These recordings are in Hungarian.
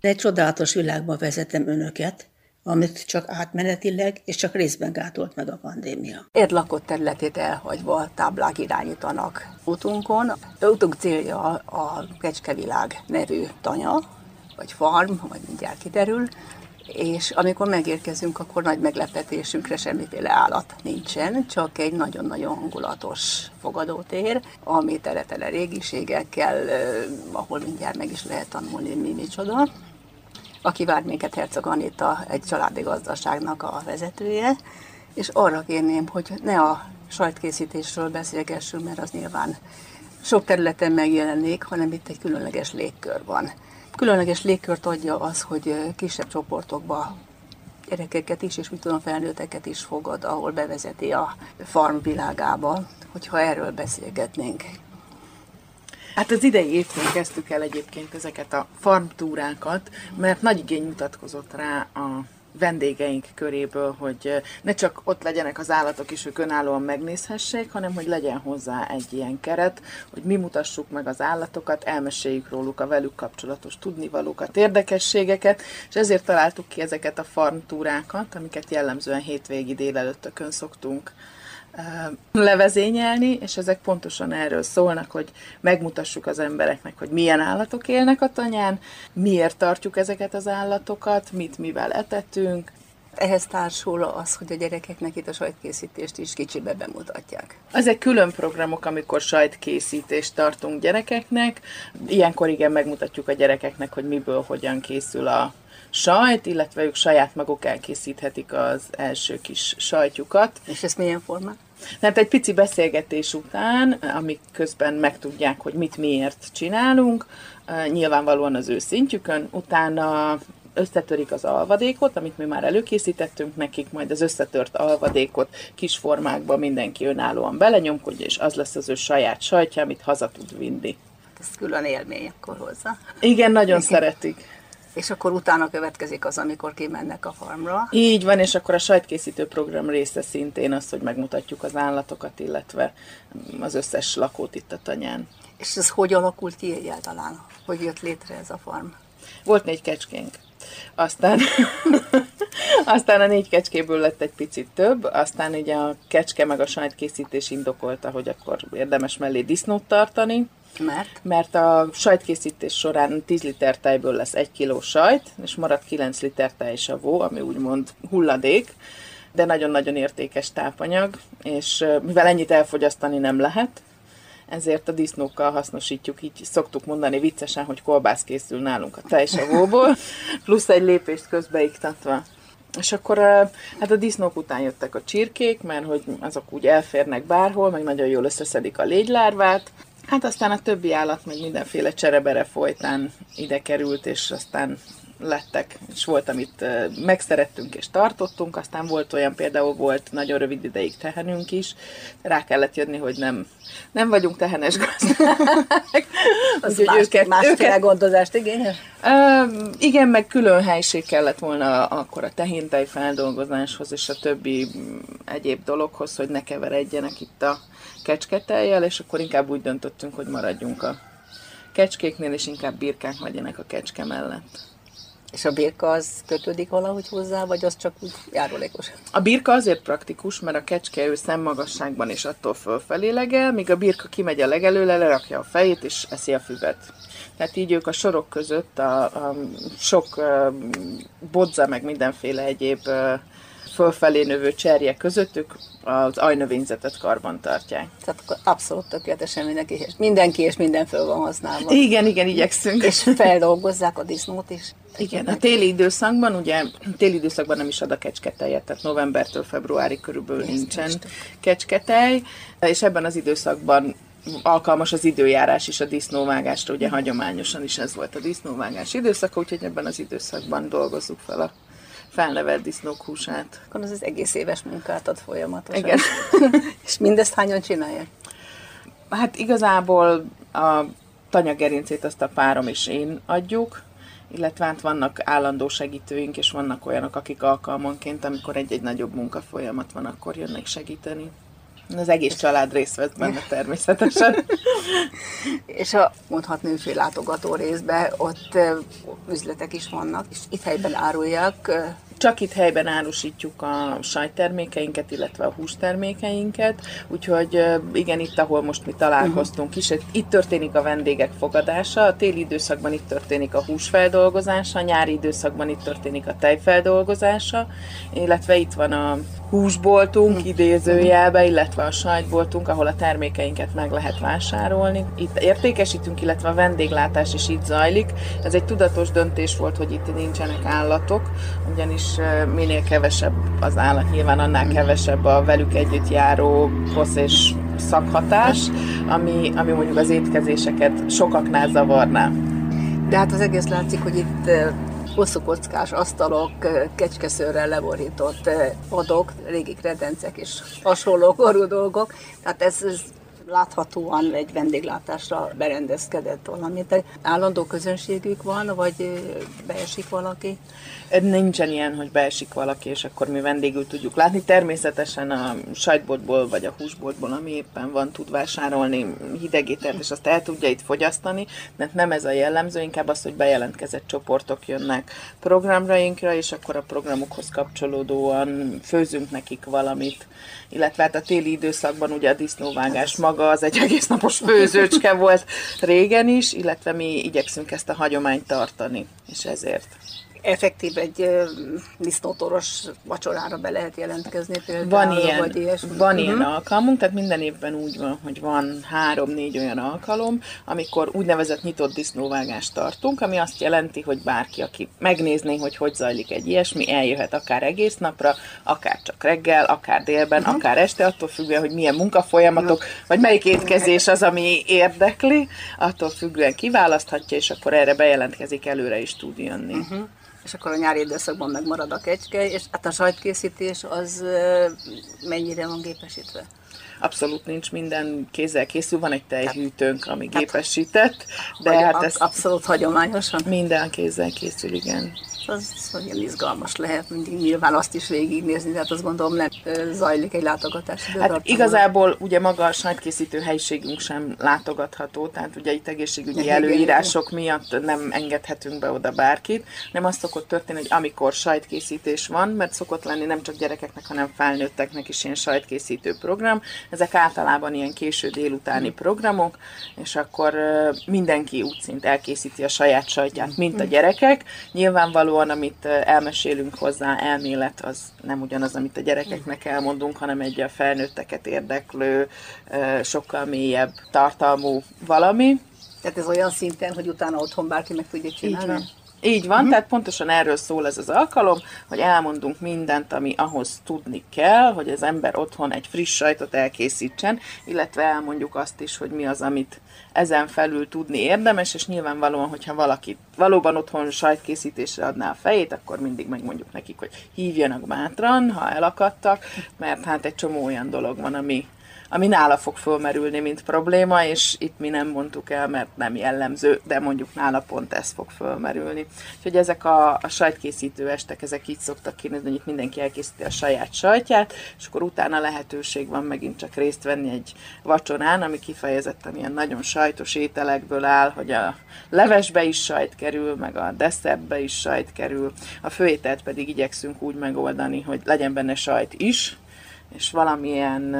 Egy csodálatos világba vezetem önöket, amit csak átmenetileg és csak részben gátolt meg a pandémia. Ért lakott területét elhagyva táblák irányítanak utunkon. Utunk célja a Kecskevilág nevű tanya, vagy farm, vagy mindjárt kiderül, és amikor megérkezünk, akkor nagy meglepetésünkre semmiféle állat nincsen, csak egy nagyon-nagyon hangulatos fogadótér, ami tele-tele régiségekkel, ahol mindjárt meg is lehet tanulni, mi micsoda. Aki vár minket Herceg Anita, egy családi gazdaságnak a vezetője, és arra kérném, hogy ne a sajtkészítésről beszélgessünk, mert az nyilván sok területen megjelenik, hanem itt egy különleges légkör van. Különleges légkört adja az, hogy kisebb csoportokba gyerekeket is, és mit tudom, felnőtteket is fogad, ahol bevezeti a farm világába, hogyha erről beszélgetnénk. Hát az idei évtől kezdtük el egyébként ezeket a farmtúrákat, mert nagy igény mutatkozott rá a vendégeink köréből, hogy ne csak ott legyenek az állatok is, ők önállóan megnézhessék, hanem hogy legyen hozzá egy ilyen keret, hogy mi mutassuk meg az állatokat, elmeséljük róluk a velük kapcsolatos tudnivalókat, érdekességeket, és ezért találtuk ki ezeket a farmtúrákat, amiket jellemzően hétvégi délelőttökön szoktunk levezényelni, és ezek pontosan erről szólnak, hogy megmutassuk az embereknek, hogy milyen állatok élnek a tanyán, miért tartjuk ezeket az állatokat, mit mivel etetünk, ehhez társul az, hogy a gyerekeknek itt a sajtkészítést is kicsibe bemutatják. Ezek külön programok, amikor sajtkészítést tartunk gyerekeknek. Ilyenkor igen megmutatjuk a gyerekeknek, hogy miből hogyan készül a sajt, illetve ők saját maguk elkészíthetik az első kis sajtjukat. És ez milyen formát? Tehát egy pici beszélgetés után, amik közben megtudják, hogy mit miért csinálunk, nyilvánvalóan az ő szintjükön, utána összetörik az alvadékot, amit mi már előkészítettünk nekik, majd az összetört alvadékot kis formákba mindenki önállóan belenyomkodja, és az lesz az ő saját sajtja, amit haza tud vinni. Ez külön élmény akkor hozzá. Igen, nagyon szeretik és akkor utána következik az, amikor kimennek a farmra. Így van, és akkor a sajtkészítő program része szintén az, hogy megmutatjuk az állatokat, illetve az összes lakót itt a tanyán. És ez hogy alakult ki egyáltalán? Hogy jött létre ez a farm? Volt négy kecskénk. Aztán, aztán a négy kecskéből lett egy picit több, aztán ugye a kecske meg a sajtkészítés indokolta, hogy akkor érdemes mellé disznót tartani, mert? Mert a sajtkészítés során 10 liter tejből lesz 1 kiló sajt, és marad 9 liter tejsavó, ami úgymond hulladék, de nagyon-nagyon értékes tápanyag, és mivel ennyit elfogyasztani nem lehet, ezért a disznókkal hasznosítjuk, így szoktuk mondani viccesen, hogy kolbász készül nálunk a tejsavóból, plusz egy lépést közbeiktatva. És akkor hát a disznók után jöttek a csirkék, mert hogy azok úgy elférnek bárhol, meg nagyon jól összeszedik a légylárvát, Hát aztán a többi állat meg mindenféle cserebere folytán ide került, és aztán lettek, és volt, amit megszerettünk és tartottunk, aztán volt olyan, például volt nagyon rövid ideig tehenünk is, rá kellett jönni, hogy nem, nem vagyunk tehenes gazdák. Az más, őket, másféle őket, gondozást igényel? Uh, igen, meg külön helység kellett volna akkor a tehintej feldolgozáshoz és a többi mm, egyéb dologhoz, hogy ne keveredjenek itt a kecsketejjel, és akkor inkább úgy döntöttünk, hogy maradjunk a kecskéknél, és inkább birkák legyenek a kecske mellett. És a birka az kötődik valahogy hozzá, vagy az csak úgy járulékos? A birka azért praktikus, mert a kecske ő szemmagasságban is attól fölfelé legel, míg a birka kimegy a legelőle, lerakja a fejét és eszi a füvet. Tehát így ők a sorok között a, a sok bodza, meg mindenféle egyéb fölfelé növő cserje közöttük az ajnövényzetet karban tartják. Tehát akkor abszolút tökéletesen mindenki, mindenki és minden föl van használva. Igen, igen, igyekszünk. És feldolgozzák a disznót is. Igen, a téli időszakban, ugye téli időszakban nem is ad a kecsketeljet, tehát novembertől februári körülbelül Ezt nincsen kecsketej, és ebben az időszakban alkalmas az időjárás is a disznóvágásra, ugye hagyományosan is ez volt a disznóvágás időszaka, úgyhogy ebben az időszakban dolgozzuk fel a felnevelt disznók húsát. Akkor az az egész éves munkát ad folyamatosan. Igen. És mindezt hányan csinálják? Hát igazából a tanyagerincét azt a párom és én adjuk, illetve hát vannak állandó segítőink, és vannak olyanok, akik alkalmanként, amikor egy-egy nagyobb munkafolyamat van, akkor jönnek segíteni. Az egész család részt vett benne természetesen. és a mondhatni ügyfél látogató részben ott üzletek is vannak, és itt helyben árulják csak itt helyben árusítjuk a sajttermékeinket, illetve a hústermékeinket, úgyhogy igen, itt, ahol most mi találkoztunk is, itt történik a vendégek fogadása, a téli időszakban itt történik a húsfeldolgozása, a nyári időszakban itt történik a tejfeldolgozása, illetve itt van a húsboltunk idézőjelbe, illetve a sajtboltunk, ahol a termékeinket meg lehet vásárolni. Itt értékesítünk, illetve a vendéglátás is itt zajlik. Ez egy tudatos döntés volt, hogy itt nincsenek állatok, ugyanis minél kevesebb az állat, nyilván annál kevesebb a velük együtt járó hossz és szakhatás, ami, ami mondjuk az étkezéseket sokaknál zavarná. De hát az egész látszik, hogy itt hosszú kockás asztalok, kecskeszőrrel leborított padok, régi kredencek és hasonló korú dolgok. Tehát ez, ez láthatóan egy vendéglátásra berendezkedett valamit. Állandó közönségük van, vagy beesik valaki? Nincsen ilyen, hogy beesik valaki, és akkor mi vendégül tudjuk látni. Természetesen a sajtboltból vagy a húsboltból, ami éppen van, tud vásárolni hidegételt, és azt el tudja itt fogyasztani, de nem ez a jellemző, inkább az, hogy bejelentkezett csoportok jönnek programrainkra, és akkor a programokhoz kapcsolódóan főzünk nekik valamit. Illetve hát a téli időszakban ugye a disznóvágás maga az egy egész napos főzőcske volt régen is, illetve mi igyekszünk ezt a hagyományt tartani, és ezért effektív egy disznótoros vacsorára be lehet jelentkezni például, van ilyen, vagy ilyesmi. Van uh-huh. ilyen alkalmunk, tehát minden évben úgy van, hogy van három-négy olyan alkalom, amikor úgynevezett nyitott disznóvágást tartunk, ami azt jelenti, hogy bárki, aki megnézné, hogy hogy zajlik egy ilyesmi, eljöhet akár egész napra, akár csak reggel, akár délben, uh-huh. akár este, attól függően, hogy milyen munkafolyamatok, uh-huh. vagy melyik étkezés az, ami érdekli, attól függően kiválaszthatja, és akkor erre bejelentkezik, előre is tud jönni. Uh-huh és akkor a nyári időszakban megmarad a kecske, és hát a sajtkészítés az mennyire van gépesítve? Abszolút nincs minden kézzel készül, van egy tejhűtőnk, ami gépesített, de hát ez abszolút hagyományosan? Minden kézzel készül, igen az nagyon izgalmas lehet mindig nyilván azt is végignézni, tehát azt gondolom nem zajlik egy látogatás. Hát igazából ugye maga a sajtkészítő helyiségünk sem látogatható, tehát ugye itt egészségügyi igen, előírások igen. miatt nem engedhetünk be oda bárkit, nem azt szokott történni, hogy amikor sajtkészítés van, mert szokott lenni nem csak gyerekeknek, hanem felnőtteknek is ilyen sajtkészítő program, ezek általában ilyen késő délutáni programok, és akkor mindenki úgy szint elkészíti a saját sajtját, mint a gyerekek. Nyilvánvalóan nyilvánvalóan, amit elmesélünk hozzá, elmélet, az nem ugyanaz, amit a gyerekeknek elmondunk, hanem egy a felnőtteket érdeklő, sokkal mélyebb tartalmú valami. Tehát ez olyan szinten, hogy utána otthon bárki meg tudja csinálni? Így van. Így van, uh-huh. tehát pontosan erről szól ez az alkalom, hogy elmondunk mindent, ami ahhoz tudni kell, hogy az ember otthon egy friss sajtot elkészítsen, illetve elmondjuk azt is, hogy mi az, amit ezen felül tudni érdemes, és nyilvánvalóan, hogyha valaki valóban otthon sajtkészítésre adná a fejét, akkor mindig megmondjuk nekik, hogy hívjanak bátran, ha elakadtak, mert hát egy csomó olyan dolog van, ami ami nála fog fölmerülni, mint probléma, és itt mi nem mondtuk el, mert nem jellemző, de mondjuk nála pont ez fog fölmerülni. Úgyhogy ezek a, a sajtkészítő estek, ezek így szoktak kinézni, hogy itt mindenki elkészíti a saját sajtját, és akkor utána lehetőség van megint csak részt venni egy vacsorán, ami kifejezetten ilyen nagyon sajtos ételekből áll, hogy a levesbe is sajt kerül, meg a desszertbe is sajt kerül, a főételt pedig igyekszünk úgy megoldani, hogy legyen benne sajt is, és valamilyen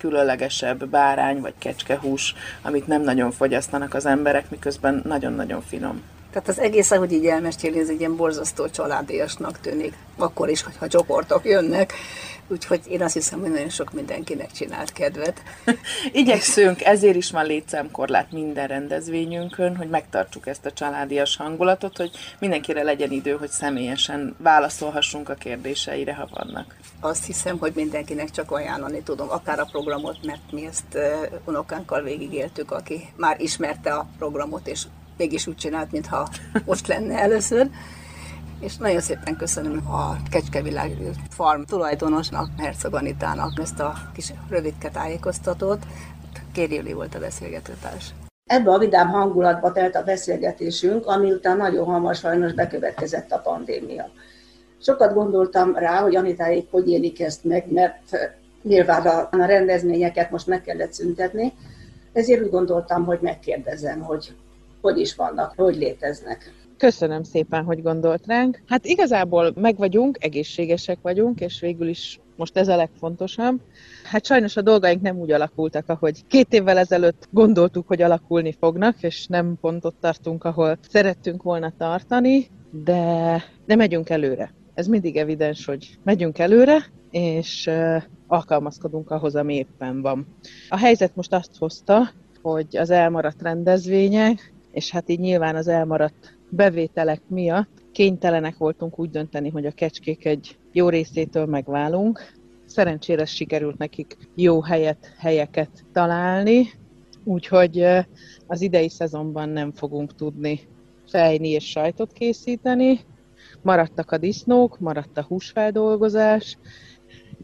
különlegesebb bárány vagy kecskehús, amit nem nagyon fogyasztanak az emberek, miközben nagyon-nagyon finom. Tehát az egész, ahogy így elmeséli, ez egy ilyen borzasztó családiasnak tűnik, akkor is, hogyha csoportok jönnek. Úgyhogy én azt hiszem, hogy nagyon sok mindenkinek csinált kedvet. Igyekszünk, ezért is van létszámkorlát minden rendezvényünkön, hogy megtartsuk ezt a családias hangulatot, hogy mindenkire legyen idő, hogy személyesen válaszolhassunk a kérdéseire, ha vannak. Azt hiszem, hogy mindenkinek csak ajánlani tudom, akár a programot, mert mi ezt unokánkkal végigéltük, aki már ismerte a programot, és mégis úgy csinált, mintha most lenne először. És nagyon szépen köszönöm a Kecskevilág Farm tulajdonosnak, Herceg Anitának ezt a kis rövidke tájékoztatót. Kéri volt a beszélgetőtárs. Ebbe a vidám hangulatba telt a beszélgetésünk, ami után nagyon hamar sajnos bekövetkezett a pandémia. Sokat gondoltam rá, hogy Anitáék hogy élik ezt meg, mert Nyilván a, a rendezvényeket most meg kellett szüntetni, ezért úgy gondoltam, hogy megkérdezem, hogy hogy is vannak, hogy léteznek. Köszönöm szépen, hogy gondolt ránk. Hát igazából meg vagyunk, egészségesek vagyunk, és végül is most ez a legfontosabb. Hát sajnos a dolgaink nem úgy alakultak, ahogy két évvel ezelőtt gondoltuk, hogy alakulni fognak, és nem pont ott tartunk, ahol szerettünk volna tartani, de, de megyünk előre. Ez mindig evidens, hogy megyünk előre, és alkalmazkodunk ahhoz, ami éppen van. A helyzet most azt hozta, hogy az elmaradt rendezvények, és hát így nyilván az elmaradt bevételek miatt kénytelenek voltunk úgy dönteni, hogy a kecskék egy jó részétől megválunk. Szerencsére sikerült nekik jó helyet, helyeket találni, úgyhogy az idei szezonban nem fogunk tudni fejni és sajtot készíteni. Maradtak a disznók, maradt a húsfeldolgozás,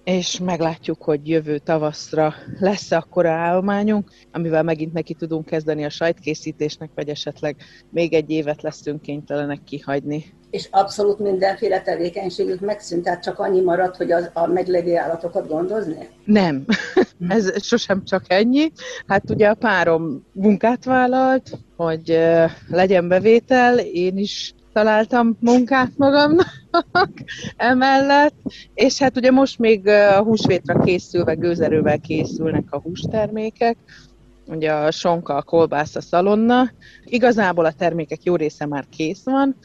és meglátjuk, hogy jövő tavaszra lesz akkora állományunk, amivel megint neki tudunk kezdeni a sajtkészítésnek, vagy esetleg még egy évet leszünk kénytelenek kihagyni. És abszolút mindenféle tevékenységük megszűnt, tehát csak annyi maradt, hogy az, a meglévő állatokat gondozni? Nem, ez sosem csak ennyi. Hát ugye a párom munkát vállalt, hogy legyen bevétel, én is találtam munkát magamnak emellett, és hát ugye most még a húsvétra készülve, gőzerővel készülnek a hústermékek, ugye a sonka, a kolbász, a szalonna. Igazából a termékek jó része már kész van,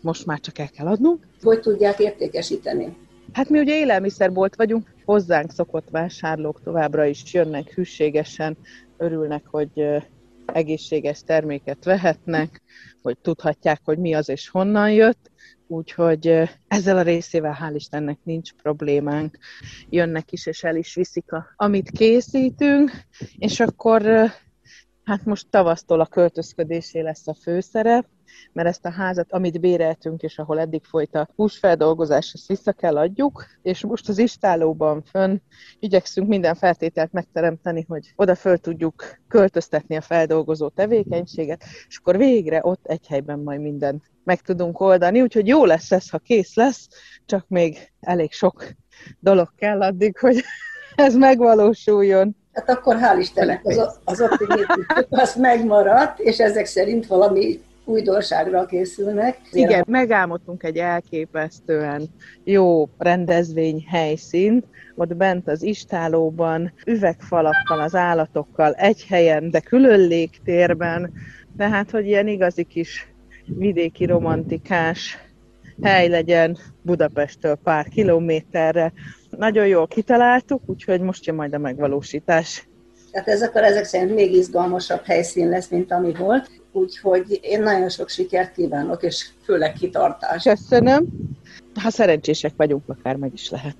most már csak el kell adnunk. Hogy tudják értékesíteni? Hát mi ugye élelmiszerbolt vagyunk, hozzánk szokott vásárlók továbbra is jönnek hűségesen, örülnek, hogy egészséges terméket vehetnek, hogy tudhatják, hogy mi az és honnan jött, úgyhogy ezzel a részével hál' Istennek nincs problémánk. Jönnek is, és el is viszik, a, amit készítünk, és akkor hát most tavasztól a költözködésé lesz a főszerep, mert ezt a házat, amit béreltünk, és ahol eddig folyt a húsfeldolgozás, ezt vissza kell adjuk, és most az istálóban fönn igyekszünk minden feltételt megteremteni, hogy oda föl tudjuk költöztetni a feldolgozó tevékenységet, és akkor végre ott egy helyben majd mindent meg tudunk oldani, úgyhogy jó lesz ez, ha kész lesz, csak még elég sok dolog kell addig, hogy ez megvalósuljon. Hát akkor hál' Istennek az, az optimizmus az megmaradt, és ezek szerint valami újdonságra készülnek. Igen, megálmodtunk egy elképesztően jó rendezvény helyszínt, ott bent az istálóban, üvegfalakkal, az állatokkal, egy helyen, de külön légtérben, tehát, hogy ilyen igazi kis vidéki romantikás hely legyen Budapesttől pár kilométerre. Nagyon jól kitaláltuk, úgyhogy most jön majd a megvalósítás. Tehát ez akkor ezek szerint még izgalmasabb helyszín lesz, mint ami volt. Úgyhogy én nagyon sok sikert kívánok, és főleg kitartást. Köszönöm. Ha szerencsések vagyunk, akár meg is lehet.